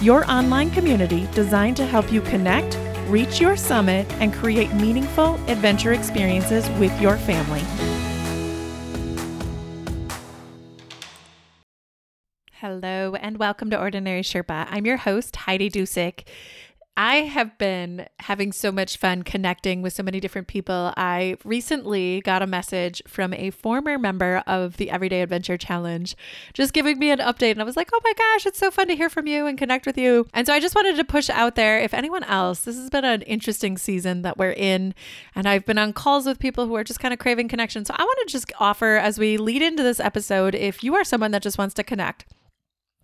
your online community designed to help you connect, reach your summit, and create meaningful adventure experiences with your family. Hello, and welcome to Ordinary Sherpa. I'm your host, Heidi Dusick. I have been having so much fun connecting with so many different people. I recently got a message from a former member of the Everyday Adventure Challenge just giving me an update. And I was like, oh my gosh, it's so fun to hear from you and connect with you. And so I just wanted to push out there if anyone else, this has been an interesting season that we're in. And I've been on calls with people who are just kind of craving connection. So I want to just offer as we lead into this episode if you are someone that just wants to connect,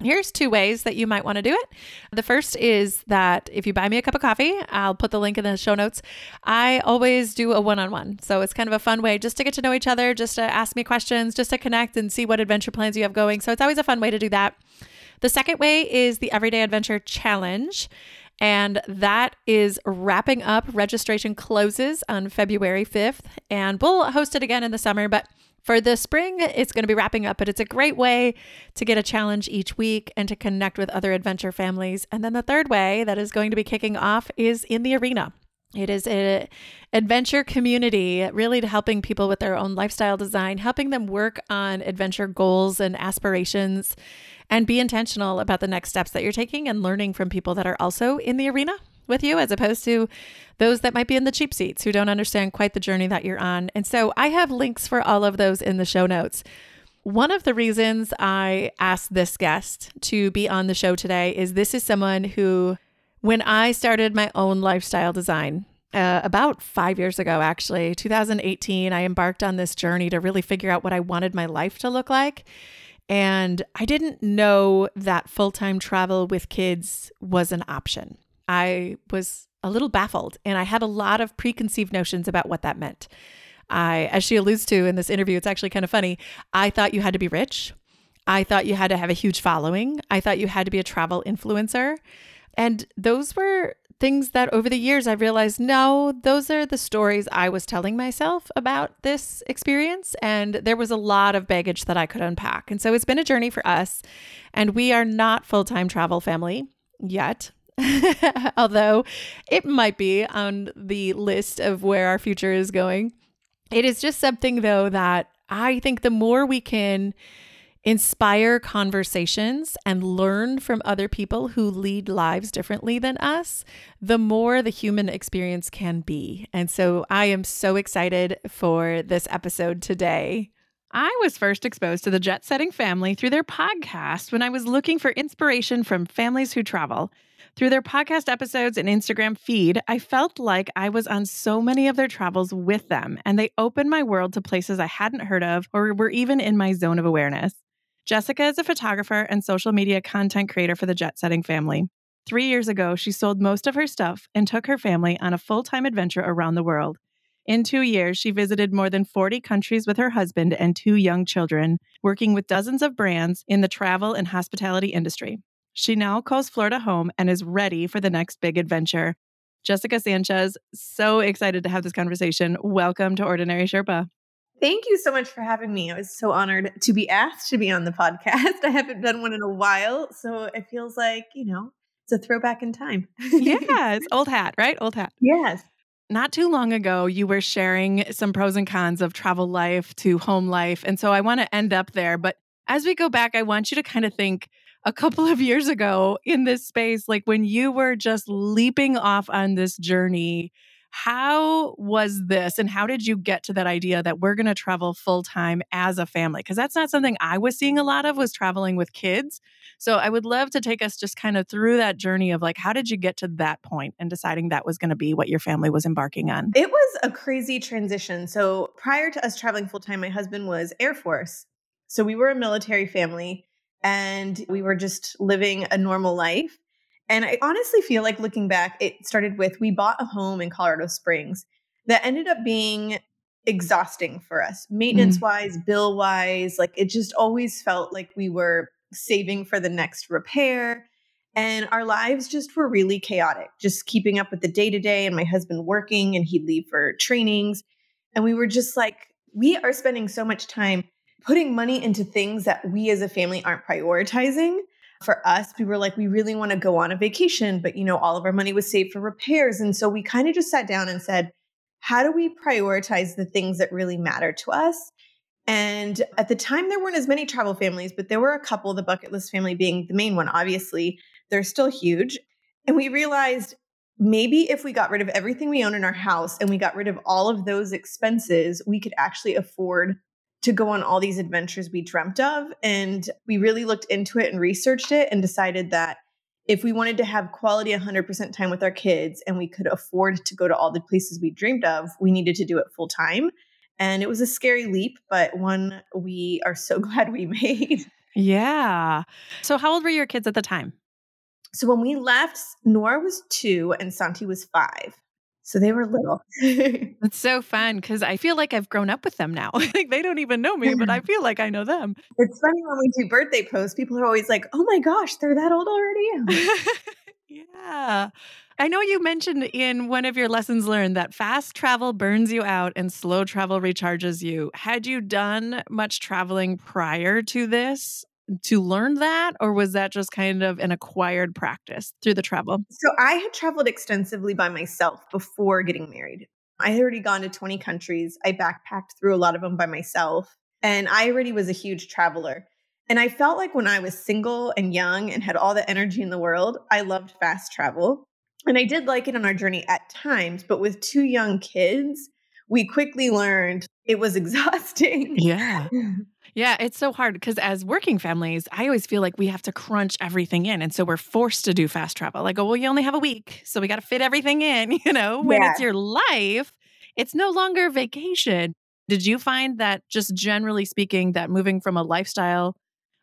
Here's two ways that you might want to do it. The first is that if you buy me a cup of coffee, I'll put the link in the show notes. I always do a one on one. So it's kind of a fun way just to get to know each other, just to ask me questions, just to connect and see what adventure plans you have going. So it's always a fun way to do that. The second way is the Everyday Adventure Challenge. And that is wrapping up. Registration closes on February 5th, and we'll host it again in the summer. But for the spring, it's going to be wrapping up, but it's a great way to get a challenge each week and to connect with other adventure families. And then the third way that is going to be kicking off is in the arena. It is an adventure community, really helping people with their own lifestyle design, helping them work on adventure goals and aspirations, and be intentional about the next steps that you're taking and learning from people that are also in the arena with you as opposed to those that might be in the cheap seats who don't understand quite the journey that you're on. And so I have links for all of those in the show notes. One of the reasons I asked this guest to be on the show today is this is someone who, when I started my own lifestyle design, uh, about five years ago, actually, 2018, I embarked on this journey to really figure out what I wanted my life to look like. And I didn't know that full time travel with kids was an option. I was a little baffled and I had a lot of preconceived notions about what that meant. I, as she alludes to in this interview, it's actually kind of funny. I thought you had to be rich. I thought you had to have a huge following. I thought you had to be a travel influencer. And those were things that over the years I realized no, those are the stories I was telling myself about this experience. And there was a lot of baggage that I could unpack. And so it's been a journey for us. And we are not full time travel family yet. although it might be on the list of where our future is going. It is just something, though, that I think the more we can inspire conversations and learn from other people who lead lives differently than us, the more the human experience can be. And so I am so excited for this episode today. I was first exposed to the jet setting family through their podcast when I was looking for inspiration from families who travel. Through their podcast episodes and Instagram feed, I felt like I was on so many of their travels with them, and they opened my world to places I hadn't heard of or were even in my zone of awareness. Jessica is a photographer and social media content creator for the jet setting family. Three years ago, she sold most of her stuff and took her family on a full time adventure around the world. In two years, she visited more than 40 countries with her husband and two young children, working with dozens of brands in the travel and hospitality industry. She now calls Florida home and is ready for the next big adventure. Jessica Sanchez, so excited to have this conversation. Welcome to Ordinary Sherpa. Thank you so much for having me. I was so honored to be asked to be on the podcast. I haven't done one in a while, so it feels like, you know, it's a throwback in time. yeah, it's old hat, right? Old hat. Yes. Not too long ago, you were sharing some pros and cons of travel life to home life. And so I want to end up there. But as we go back, I want you to kind of think a couple of years ago in this space, like when you were just leaping off on this journey, how was this and how did you get to that idea that we're going to travel full time as a family? Because that's not something I was seeing a lot of was traveling with kids. So I would love to take us just kind of through that journey of like, how did you get to that point and deciding that was going to be what your family was embarking on? It was a crazy transition. So prior to us traveling full time, my husband was Air Force. So we were a military family and we were just living a normal life. And I honestly feel like looking back, it started with we bought a home in Colorado Springs that ended up being exhausting for us, maintenance wise, mm. bill wise. Like it just always felt like we were saving for the next repair. And our lives just were really chaotic, just keeping up with the day to day, and my husband working, and he'd leave for trainings. And we were just like, we are spending so much time putting money into things that we as a family aren't prioritizing. For us, we were like, we really want to go on a vacation, but you know, all of our money was saved for repairs. And so we kind of just sat down and said, how do we prioritize the things that really matter to us? And at the time, there weren't as many travel families, but there were a couple, the bucket list family being the main one, obviously. They're still huge. And we realized maybe if we got rid of everything we own in our house and we got rid of all of those expenses, we could actually afford to go on all these adventures we dreamt of. And we really looked into it and researched it and decided that if we wanted to have quality 100% time with our kids and we could afford to go to all the places we dreamed of, we needed to do it full time. And it was a scary leap, but one we are so glad we made. Yeah. So, how old were your kids at the time? So, when we left, Nora was two and Santi was five. So they were little. it's so fun because I feel like I've grown up with them now. like they don't even know me, but I feel like I know them. It's funny when we do birthday posts, people are always like, oh my gosh, they're that old already. yeah. I know you mentioned in one of your lessons learned that fast travel burns you out and slow travel recharges you. Had you done much traveling prior to this? To learn that or was that just kind of an acquired practice through the travel? So I had traveled extensively by myself before getting married. I had already gone to 20 countries. I backpacked through a lot of them by myself and I already was a huge traveler. And I felt like when I was single and young and had all the energy in the world, I loved fast travel. And I did like it on our journey at times, but with two young kids, we quickly learned it was exhausting. Yeah. Yeah, it's so hard because as working families, I always feel like we have to crunch everything in. And so we're forced to do fast travel. Like, oh, well, you only have a week. So we got to fit everything in, you know, when yeah. it's your life, it's no longer vacation. Did you find that just generally speaking, that moving from a lifestyle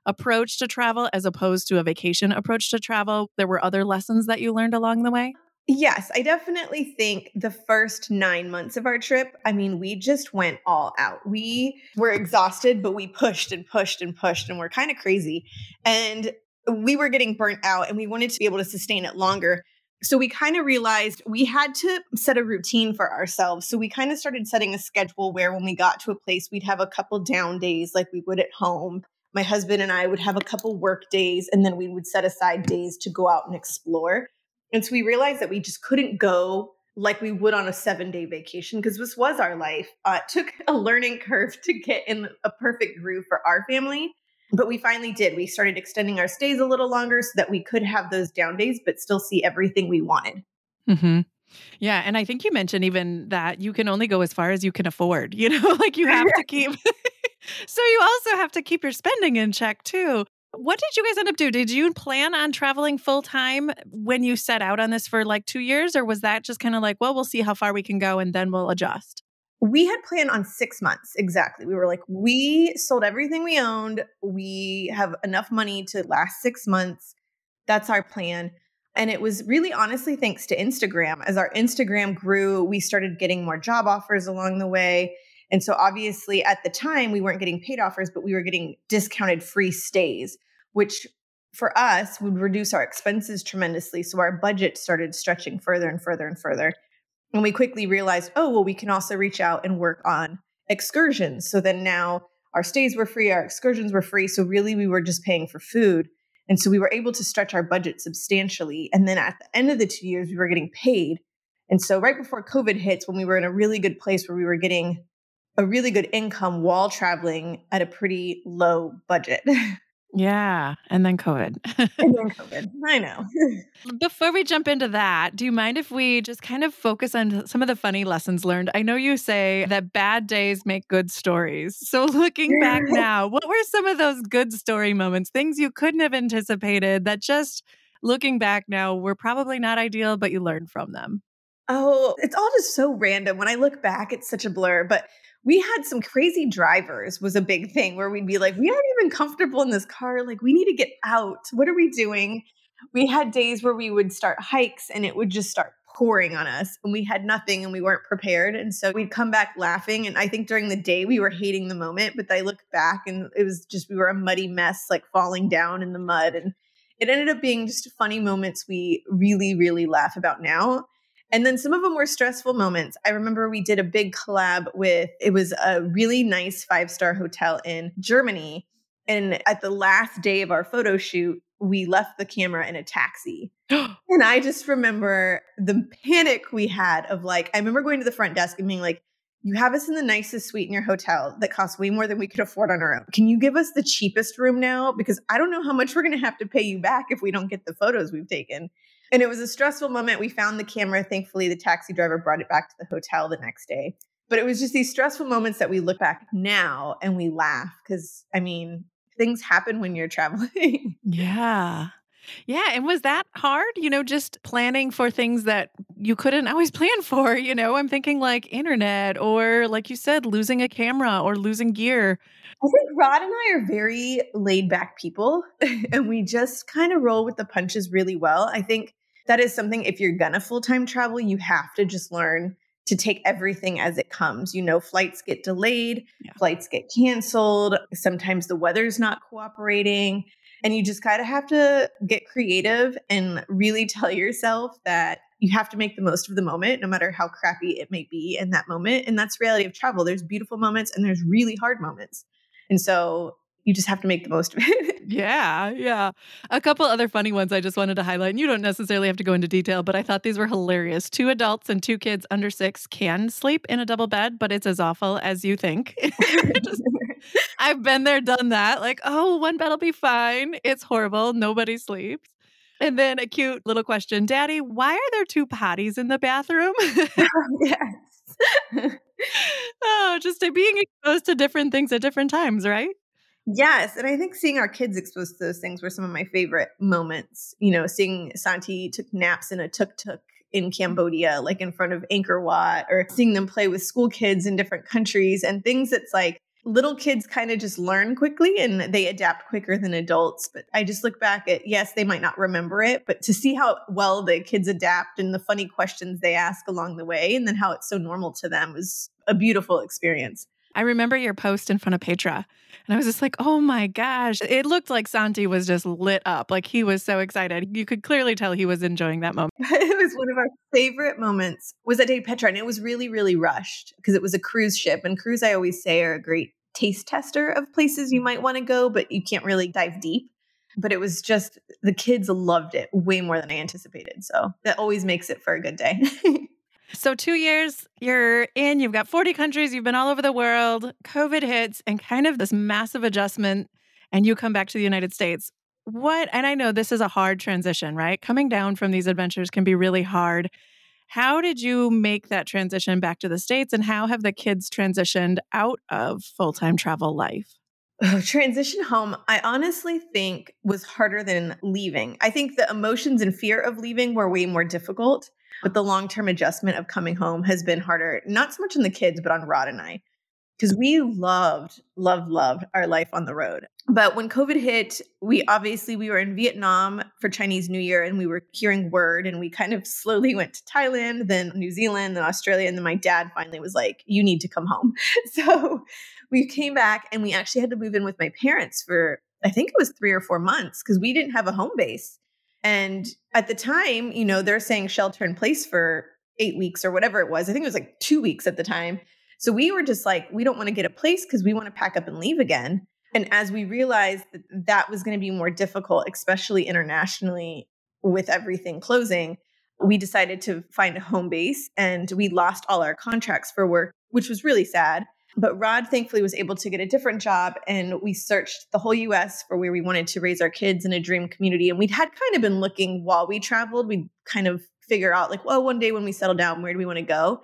approach to travel as opposed to a vacation approach to travel, there were other lessons that you learned along the way? Yes, I definitely think the first nine months of our trip, I mean, we just went all out. We were exhausted, but we pushed and pushed and pushed, and we're kind of crazy. And we were getting burnt out, and we wanted to be able to sustain it longer. So we kind of realized we had to set a routine for ourselves. So we kind of started setting a schedule where when we got to a place, we'd have a couple down days like we would at home. My husband and I would have a couple work days, and then we would set aside days to go out and explore. And so we realized that we just couldn't go like we would on a seven day vacation because this was our life. Uh, it took a learning curve to get in a perfect groove for our family. But we finally did. We started extending our stays a little longer so that we could have those down days, but still see everything we wanted. Mm-hmm. Yeah. And I think you mentioned even that you can only go as far as you can afford, you know, like you have to keep. so you also have to keep your spending in check too. What did you guys end up doing? Did you plan on traveling full time when you set out on this for like two years, or was that just kind of like, well, we'll see how far we can go and then we'll adjust? We had planned on six months exactly. We were like, we sold everything we owned. We have enough money to last six months. That's our plan. And it was really honestly thanks to Instagram. As our Instagram grew, we started getting more job offers along the way. And so obviously at the time we weren't getting paid offers, but we were getting discounted free stays, which for us would reduce our expenses tremendously. So our budget started stretching further and further and further. And we quickly realized, oh, well, we can also reach out and work on excursions. So then now our stays were free, our excursions were free. So really we were just paying for food. And so we were able to stretch our budget substantially. And then at the end of the two years, we were getting paid. And so right before COVID hits, when we were in a really good place where we were getting a really good income while traveling at a pretty low budget. Yeah. And then COVID. and then COVID. I know. Before we jump into that, do you mind if we just kind of focus on some of the funny lessons learned? I know you say that bad days make good stories. So looking back now, what were some of those good story moments, things you couldn't have anticipated that just looking back now were probably not ideal, but you learned from them? Oh, it's all just so random. When I look back, it's such a blur. But we had some crazy drivers was a big thing where we'd be like we aren't even comfortable in this car like we need to get out what are we doing we had days where we would start hikes and it would just start pouring on us and we had nothing and we weren't prepared. And so we'd come back laughing. And I think during the day we were hating the moment, but I look back and it was just, we were a muddy mess, like falling down in the mud. And it ended up being just funny moments we really, really laugh about now. And then some of them were stressful moments. I remember we did a big collab with, it was a really nice five star hotel in Germany. And at the last day of our photo shoot, we left the camera in a taxi. and I just remember the panic we had of like, I remember going to the front desk and being like, you have us in the nicest suite in your hotel that costs way more than we could afford on our own. Can you give us the cheapest room now? Because I don't know how much we're going to have to pay you back if we don't get the photos we've taken. And it was a stressful moment. We found the camera. Thankfully, the taxi driver brought it back to the hotel the next day. But it was just these stressful moments that we look back now and we laugh because, I mean, things happen when you're traveling. Yeah. Yeah. And was that hard? You know, just planning for things that you couldn't always plan for. You know, I'm thinking like internet or, like you said, losing a camera or losing gear. I think Rod and I are very laid back people and we just kind of roll with the punches really well. I think that is something, if you're gonna full time travel, you have to just learn to take everything as it comes. You know, flights get delayed, yeah. flights get canceled, sometimes the weather's not cooperating. And you just kind of have to get creative and really tell yourself that you have to make the most of the moment, no matter how crappy it may be in that moment. And that's reality of travel. There's beautiful moments and there's really hard moments. And so you just have to make the most of it. yeah, yeah. A couple other funny ones I just wanted to highlight. And you don't necessarily have to go into detail, but I thought these were hilarious. Two adults and two kids under six can sleep in a double bed, but it's as awful as you think. just, I've been there, done that. Like, oh, one bed will be fine. It's horrible. Nobody sleeps. And then a cute little question Daddy, why are there two potties in the bathroom? Oh, yes. oh, just being exposed to different things at different times, right? Yes. And I think seeing our kids exposed to those things were some of my favorite moments. You know, seeing Santi took naps in a tuk tuk in Cambodia, like in front of Angkor Wat, or seeing them play with school kids in different countries and things that's like little kids kind of just learn quickly and they adapt quicker than adults. But I just look back at, yes, they might not remember it, but to see how well the kids adapt and the funny questions they ask along the way, and then how it's so normal to them was a beautiful experience. I remember your post in front of Petra, and I was just like, oh my gosh. It looked like Santi was just lit up. Like he was so excited. You could clearly tell he was enjoying that moment. it was one of our favorite moments was at Day Petra, and it was really, really rushed because it was a cruise ship. And cruise, I always say, are a great taste tester of places you might want to go, but you can't really dive deep. But it was just the kids loved it way more than I anticipated. So that always makes it for a good day. So, two years you're in, you've got 40 countries, you've been all over the world, COVID hits, and kind of this massive adjustment, and you come back to the United States. What, and I know this is a hard transition, right? Coming down from these adventures can be really hard. How did you make that transition back to the States, and how have the kids transitioned out of full time travel life? Transition home, I honestly think was harder than leaving. I think the emotions and fear of leaving were way more difficult. But the long term adjustment of coming home has been harder, not so much on the kids, but on Rod and I, because we loved, loved, loved our life on the road. But when COVID hit, we obviously we were in Vietnam for Chinese New Year and we were hearing word and we kind of slowly went to Thailand, then New Zealand, then Australia. And then my dad finally was like, You need to come home. So we came back and we actually had to move in with my parents for I think it was three or four months because we didn't have a home base. And at the time, you know, they're saying shelter in place for eight weeks or whatever it was. I think it was like two weeks at the time. So we were just like, we don't want to get a place because we want to pack up and leave again. And as we realized that that was going to be more difficult, especially internationally with everything closing, we decided to find a home base and we lost all our contracts for work, which was really sad. But Rod thankfully was able to get a different job and we searched the whole US for where we wanted to raise our kids in a dream community. And we'd had kind of been looking while we traveled. We'd kind of figure out like, well, one day when we settle down, where do we want to go?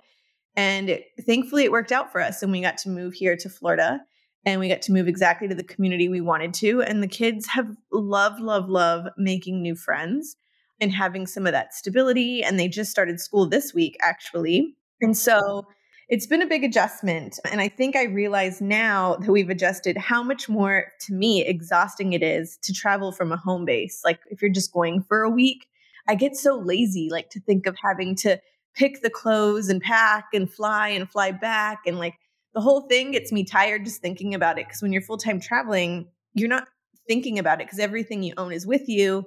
And it, thankfully it worked out for us. And we got to move here to Florida and we got to move exactly to the community we wanted to. And the kids have loved, love, love making new friends and having some of that stability. And they just started school this week, actually. And so it's been a big adjustment. And I think I realize now that we've adjusted how much more, to me, exhausting it is to travel from a home base. Like if you're just going for a week, I get so lazy, like to think of having to pick the clothes and pack and fly and fly back. And like the whole thing gets me tired just thinking about it. Cause when you're full time traveling, you're not thinking about it because everything you own is with you.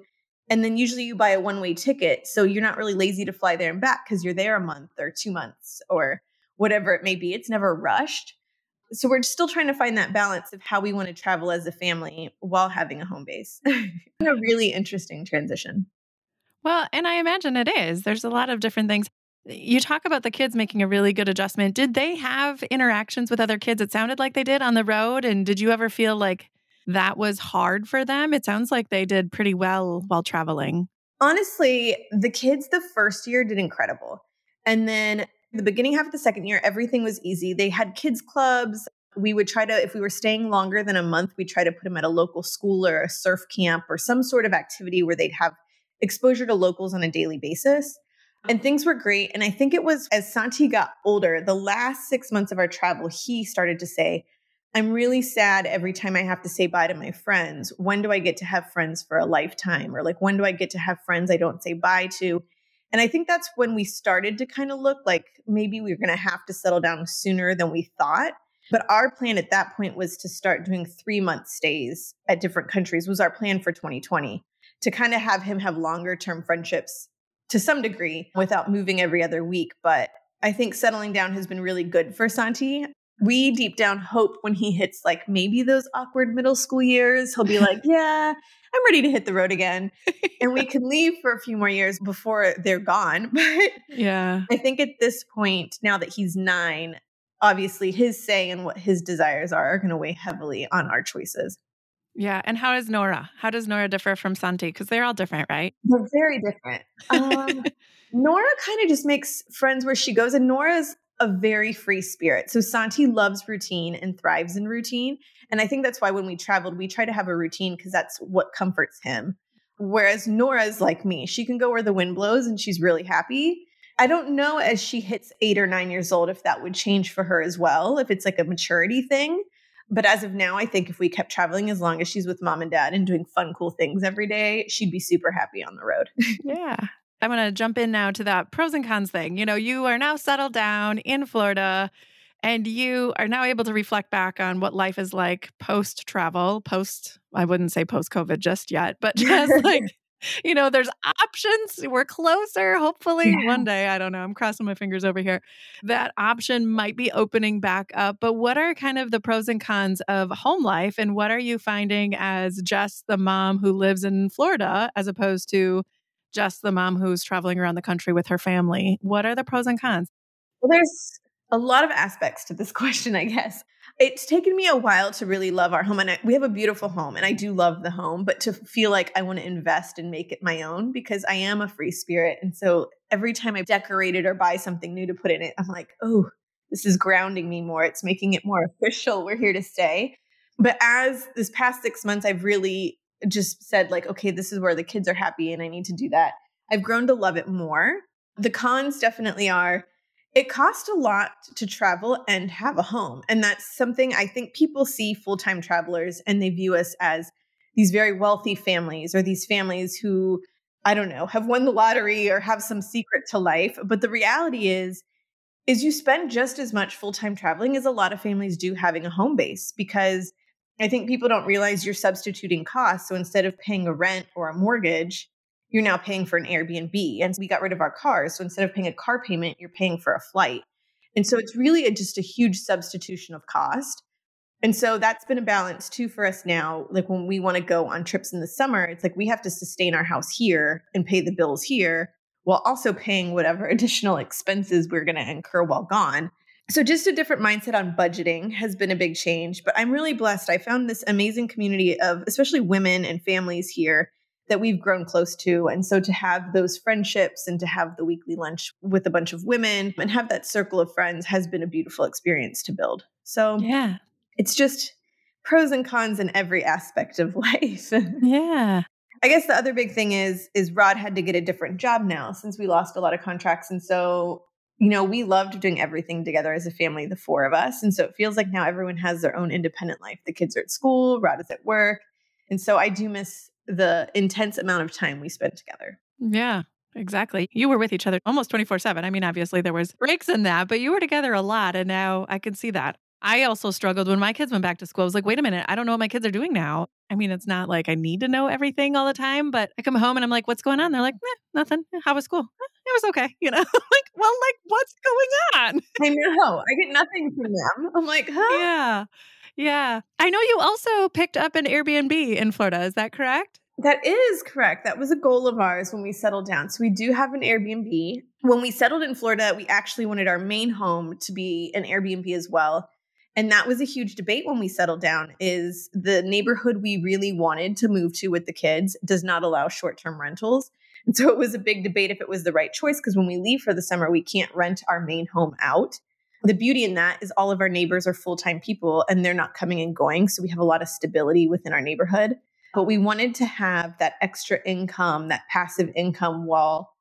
And then usually you buy a one way ticket. So you're not really lazy to fly there and back because you're there a month or two months or whatever it may be. It's never rushed. So we're still trying to find that balance of how we want to travel as a family while having a home base. a really interesting transition. Well, and I imagine it is. There's a lot of different things. You talk about the kids making a really good adjustment. Did they have interactions with other kids? It sounded like they did on the road. And did you ever feel like that was hard for them? It sounds like they did pretty well while traveling. Honestly, the kids the first year did incredible. And then the beginning half of the second year, everything was easy. They had kids clubs. We would try to, if we were staying longer than a month, we'd try to put them at a local school or a surf camp or some sort of activity where they'd have exposure to locals on a daily basis. And uh-huh. things were great. And I think it was as Santi got older, the last six months of our travel, he started to say, I'm really sad every time I have to say bye to my friends. When do I get to have friends for a lifetime? Or like, when do I get to have friends I don't say bye to? And I think that's when we started to kind of look like maybe we were going to have to settle down sooner than we thought. But our plan at that point was to start doing three month stays at different countries, was our plan for 2020 to kind of have him have longer term friendships to some degree without moving every other week. But I think settling down has been really good for Santi. We deep down hope when he hits like maybe those awkward middle school years, he'll be like, Yeah, I'm ready to hit the road again. and we can leave for a few more years before they're gone. But yeah, I think at this point, now that he's nine, obviously his say and what his desires are are going to weigh heavily on our choices. Yeah. And how is Nora? How does Nora differ from Santi? Because they're all different, right? They're very different. Um, Nora kind of just makes friends where she goes, and Nora's a very free spirit. So Santi loves routine and thrives in routine. And I think that's why when we traveled, we try to have a routine because that's what comforts him. Whereas Nora's like me, she can go where the wind blows and she's really happy. I don't know as she hits eight or nine years old if that would change for her as well, if it's like a maturity thing. But as of now, I think if we kept traveling as long as she's with mom and dad and doing fun, cool things every day, she'd be super happy on the road. yeah. I'm going to jump in now to that pros and cons thing. You know, you are now settled down in Florida and you are now able to reflect back on what life is like post travel, post, I wouldn't say post COVID just yet, but just like you know, there's options. We're closer, hopefully yeah. one day. I don't know. I'm crossing my fingers over here. That option might be opening back up. But what are kind of the pros and cons of home life? And what are you finding as just the mom who lives in Florida as opposed to just the mom who's traveling around the country with her family? What are the pros and cons? Well, there's a lot of aspects to this question, I guess. It's taken me a while to really love our home. And I, we have a beautiful home, and I do love the home, but to feel like I want to invest and make it my own because I am a free spirit. And so every time I decorate it or buy something new to put in it, I'm like, oh, this is grounding me more. It's making it more official. We're here to stay. But as this past six months, I've really just said, like, okay, this is where the kids are happy, and I need to do that. I've grown to love it more. The cons definitely are it costs a lot to travel and have a home. And that's something I think people see full time travelers and they view us as these very wealthy families or these families who, I don't know, have won the lottery or have some secret to life. But the reality is, is you spend just as much full time traveling as a lot of families do having a home base because I think people don't realize you're substituting costs. So instead of paying a rent or a mortgage, you're now paying for an Airbnb. And we got rid of our cars. So instead of paying a car payment, you're paying for a flight. And so it's really a, just a huge substitution of cost. And so that's been a balance too for us now. Like when we want to go on trips in the summer, it's like we have to sustain our house here and pay the bills here while also paying whatever additional expenses we're going to incur while gone. So, just a different mindset on budgeting has been a big change. But I'm really blessed. I found this amazing community of, especially women and families here that we've grown close to. And so to have those friendships and to have the weekly lunch with a bunch of women and have that circle of friends has been a beautiful experience to build. So, yeah, it's just pros and cons in every aspect of life. yeah. I guess the other big thing is is Rod had to get a different job now since we lost a lot of contracts and so you know, we loved doing everything together as a family, the four of us. And so it feels like now everyone has their own independent life. The kids are at school, Rod is at work. And so I do miss the intense amount of time we spent together. Yeah. Exactly. You were with each other almost 24 7. I mean, obviously there was breaks in that, but you were together a lot. And now I can see that. I also struggled when my kids went back to school. I was like, wait a minute, I don't know what my kids are doing now. I mean, it's not like I need to know everything all the time, but I come home and I'm like, what's going on? They're like, eh, nothing. How was school? Eh, it was okay. You know, like, well, like, what's going on? I know. I get nothing from them. I'm like, huh? Yeah. Yeah. I know you also picked up an Airbnb in Florida. Is that correct? That is correct. That was a goal of ours when we settled down. So we do have an Airbnb. When we settled in Florida, we actually wanted our main home to be an Airbnb as well. And that was a huge debate when we settled down is the neighborhood we really wanted to move to with the kids does not allow short-term rentals. And so it was a big debate if it was the right choice because when we leave for the summer, we can't rent our main home out. The beauty in that is all of our neighbors are full-time people and they're not coming and going, so we have a lot of stability within our neighborhood but we wanted to have that extra income, that passive income while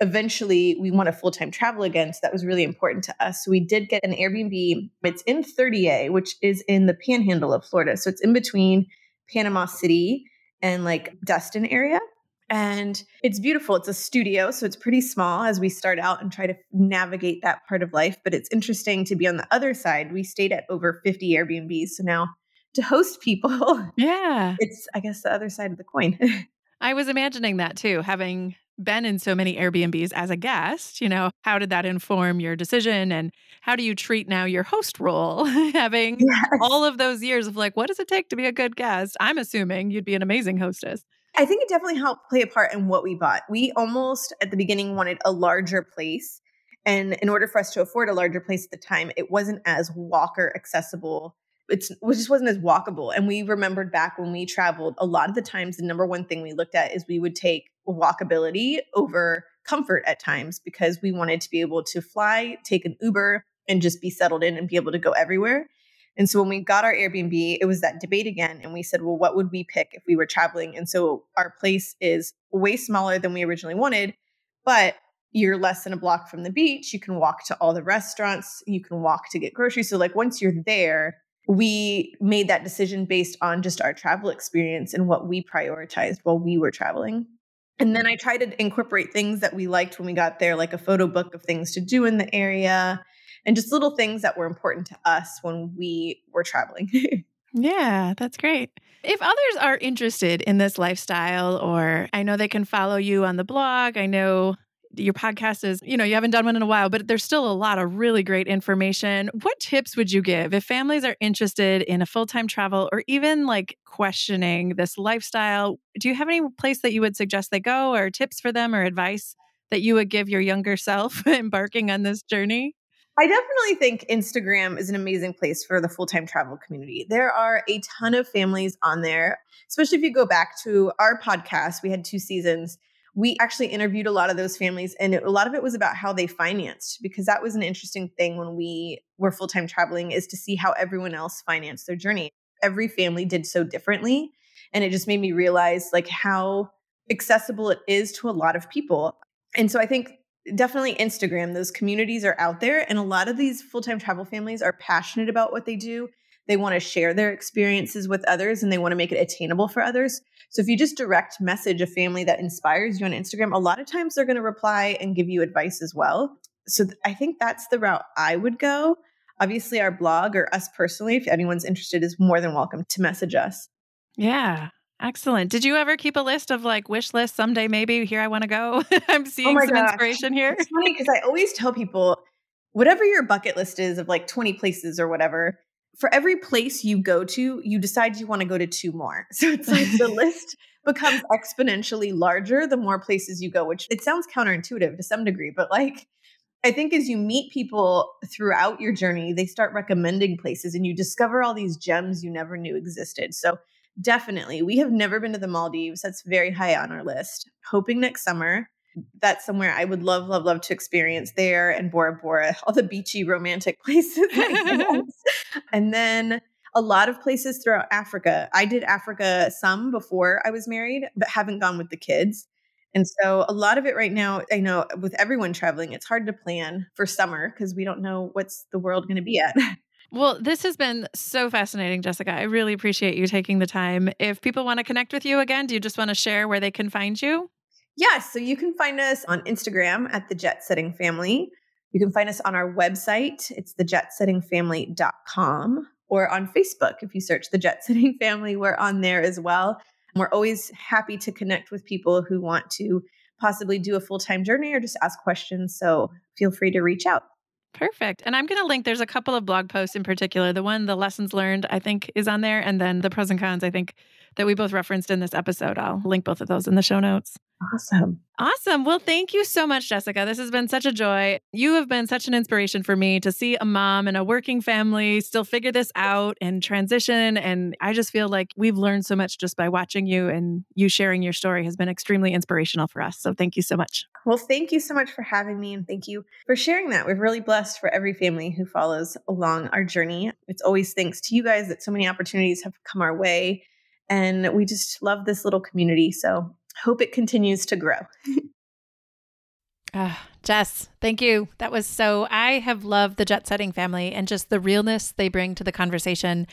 eventually we want to full-time travel again. So that was really important to us. So we did get an Airbnb. It's in 30A, which is in the panhandle of Florida. So it's in between Panama City and like Destin area. And it's beautiful. It's a studio, so it's pretty small as we start out and try to navigate that part of life. But it's interesting to be on the other side. We stayed at over 50 Airbnbs. So now to host people. Yeah. It's, I guess, the other side of the coin. I was imagining that too, having been in so many Airbnbs as a guest. You know, how did that inform your decision? And how do you treat now your host role, having yes. all of those years of like, what does it take to be a good guest? I'm assuming you'd be an amazing hostess. I think it definitely helped play a part in what we bought. We almost at the beginning wanted a larger place. And in order for us to afford a larger place at the time, it wasn't as walker accessible it's it just wasn't as walkable. And we remembered back when we traveled, a lot of the times the number one thing we looked at is we would take walkability over comfort at times because we wanted to be able to fly, take an Uber, and just be settled in and be able to go everywhere. And so when we got our Airbnb, it was that debate again. And we said, well, what would we pick if we were traveling? And so our place is way smaller than we originally wanted, but you're less than a block from the beach. You can walk to all the restaurants. You can walk to get groceries. So, like, once you're there, we made that decision based on just our travel experience and what we prioritized while we were traveling. And then I tried to incorporate things that we liked when we got there, like a photo book of things to do in the area and just little things that were important to us when we were traveling. yeah, that's great. If others are interested in this lifestyle, or I know they can follow you on the blog, I know your podcast is, you know, you haven't done one in a while, but there's still a lot of really great information. What tips would you give if families are interested in a full time travel or even like questioning this lifestyle? Do you have any place that you would suggest they go or tips for them or advice that you would give your younger self embarking on this journey? I definitely think Instagram is an amazing place for the full time travel community. There are a ton of families on there, especially if you go back to our podcast. We had two seasons we actually interviewed a lot of those families and a lot of it was about how they financed because that was an interesting thing when we were full-time traveling is to see how everyone else financed their journey. Every family did so differently and it just made me realize like how accessible it is to a lot of people. And so i think definitely instagram those communities are out there and a lot of these full-time travel families are passionate about what they do they want to share their experiences with others and they want to make it attainable for others. So if you just direct message a family that inspires you on Instagram, a lot of times they're going to reply and give you advice as well. So I think that's the route I would go. Obviously, our blog or us personally, if anyone's interested, is more than welcome to message us. Yeah. Excellent. Did you ever keep a list of like wish list someday? Maybe here I want to go. I'm oh seeing oh some gosh. inspiration here. It's funny because I always tell people, whatever your bucket list is of like 20 places or whatever, for every place you go to, you decide you want to go to two more. So it's like the list becomes exponentially larger the more places you go, which it sounds counterintuitive to some degree, but like I think as you meet people throughout your journey, they start recommending places and you discover all these gems you never knew existed. So definitely, we have never been to the Maldives. That's very high on our list. Hoping next summer that's somewhere I would love, love, love to experience there and Bora Bora, all the beachy romantic places. and then a lot of places throughout Africa. I did Africa some before I was married, but haven't gone with the kids. And so a lot of it right now, I know with everyone traveling, it's hard to plan for summer because we don't know what's the world going to be at. Well, this has been so fascinating, Jessica. I really appreciate you taking the time. If people want to connect with you again, do you just want to share where they can find you? Yes. So you can find us on Instagram at the Jet Setting Family. You can find us on our website. It's thejetsettingfamily.com or on Facebook. If you search the Jet Setting Family, we're on there as well. We're always happy to connect with people who want to possibly do a full time journey or just ask questions. So feel free to reach out. Perfect. And I'm going to link, there's a couple of blog posts in particular. The one, the lessons learned, I think is on there. And then the pros and cons, I think that we both referenced in this episode. I'll link both of those in the show notes. Awesome. Awesome. Well, thank you so much, Jessica. This has been such a joy. You have been such an inspiration for me to see a mom and a working family still figure this out and transition. And I just feel like we've learned so much just by watching you and you sharing your story has been extremely inspirational for us. So thank you so much. Well, thank you so much for having me and thank you for sharing that. We're really blessed for every family who follows along our journey. It's always thanks to you guys that so many opportunities have come our way. And we just love this little community. So hope it continues to grow. Uh, Jess, thank you. That was so. I have loved the jet setting family and just the realness they bring to the conversation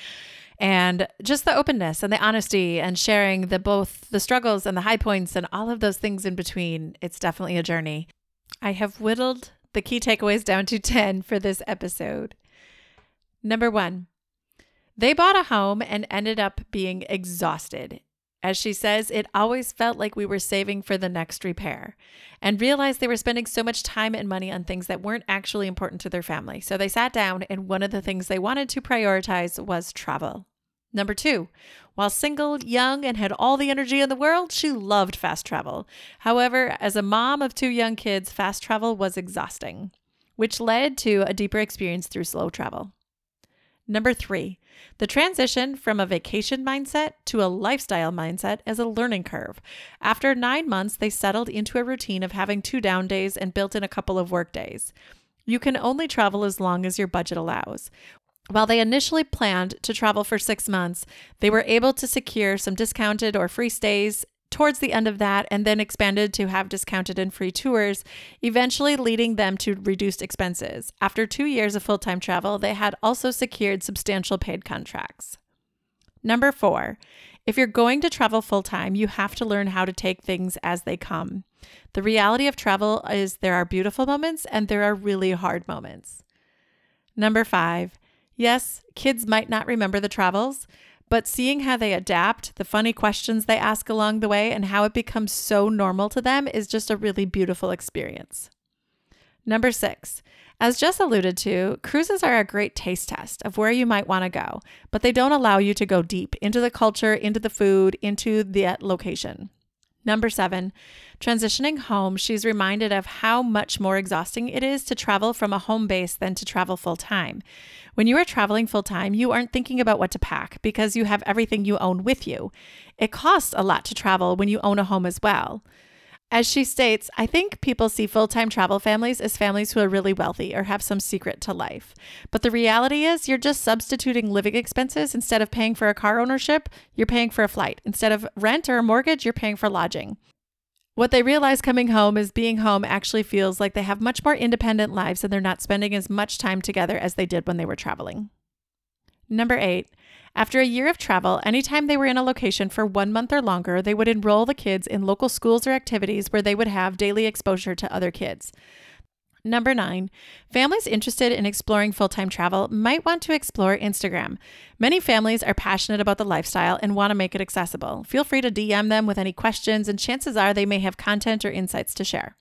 and just the openness and the honesty and sharing the both the struggles and the high points and all of those things in between. It's definitely a journey. I have whittled the key takeaways down to 10 for this episode. Number one, they bought a home and ended up being exhausted. As she says, it always felt like we were saving for the next repair and realized they were spending so much time and money on things that weren't actually important to their family. So they sat down, and one of the things they wanted to prioritize was travel. Number two, while single, young, and had all the energy in the world, she loved fast travel. However, as a mom of two young kids, fast travel was exhausting, which led to a deeper experience through slow travel. Number three, the transition from a vacation mindset to a lifestyle mindset is a learning curve. After nine months, they settled into a routine of having two down days and built in a couple of work days. You can only travel as long as your budget allows. While they initially planned to travel for six months, they were able to secure some discounted or free stays towards the end of that and then expanded to have discounted and free tours, eventually leading them to reduced expenses. After two years of full time travel, they had also secured substantial paid contracts. Number four, if you're going to travel full time, you have to learn how to take things as they come. The reality of travel is there are beautiful moments and there are really hard moments. Number five, yes, kids might not remember the travels, but seeing how they adapt, the funny questions they ask along the way, and how it becomes so normal to them is just a really beautiful experience. Number six, as Jess alluded to, cruises are a great taste test of where you might want to go, but they don't allow you to go deep into the culture, into the food, into the uh, location. Number seven, transitioning home, she's reminded of how much more exhausting it is to travel from a home base than to travel full time. When you are traveling full time, you aren't thinking about what to pack because you have everything you own with you. It costs a lot to travel when you own a home as well. As she states, I think people see full time travel families as families who are really wealthy or have some secret to life. But the reality is, you're just substituting living expenses. Instead of paying for a car ownership, you're paying for a flight. Instead of rent or a mortgage, you're paying for lodging. What they realize coming home is being home actually feels like they have much more independent lives and they're not spending as much time together as they did when they were traveling. Number eight, after a year of travel, anytime they were in a location for one month or longer, they would enroll the kids in local schools or activities where they would have daily exposure to other kids. Number nine, families interested in exploring full time travel might want to explore Instagram. Many families are passionate about the lifestyle and want to make it accessible. Feel free to DM them with any questions, and chances are they may have content or insights to share.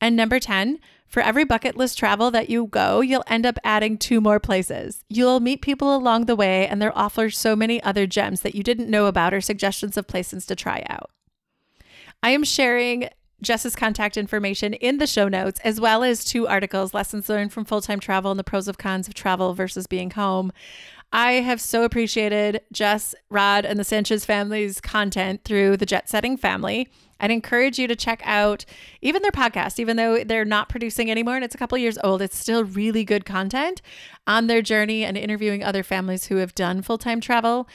And number 10, for every bucket list travel that you go, you'll end up adding two more places. You'll meet people along the way, and they'll offer so many other gems that you didn't know about or suggestions of places to try out. I am sharing Jess's contact information in the show notes, as well as two articles Lessons Learned from Full Time Travel and the Pros of Cons of Travel versus Being Home. I have so appreciated Jess, Rod, and the Sanchez family's content through the Jet Setting family. I'd encourage you to check out even their podcast, even though they're not producing anymore and it's a couple years old, it's still really good content on their journey and interviewing other families who have done full time travel.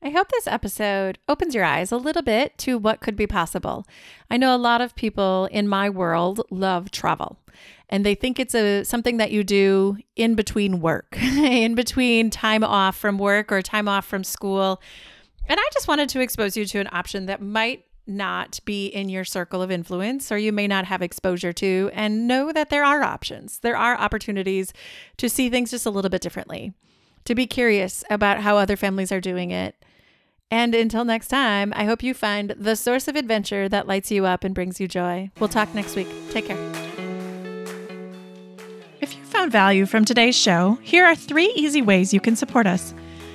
I hope this episode opens your eyes a little bit to what could be possible. I know a lot of people in my world love travel and they think it's a something that you do in between work, in between time off from work or time off from school. And I just wanted to expose you to an option that might not be in your circle of influence or you may not have exposure to and know that there are options. There are opportunities to see things just a little bit differently. To be curious about how other families are doing it and until next time, I hope you find the source of adventure that lights you up and brings you joy. We'll talk next week. Take care. If you found value from today's show, here are three easy ways you can support us.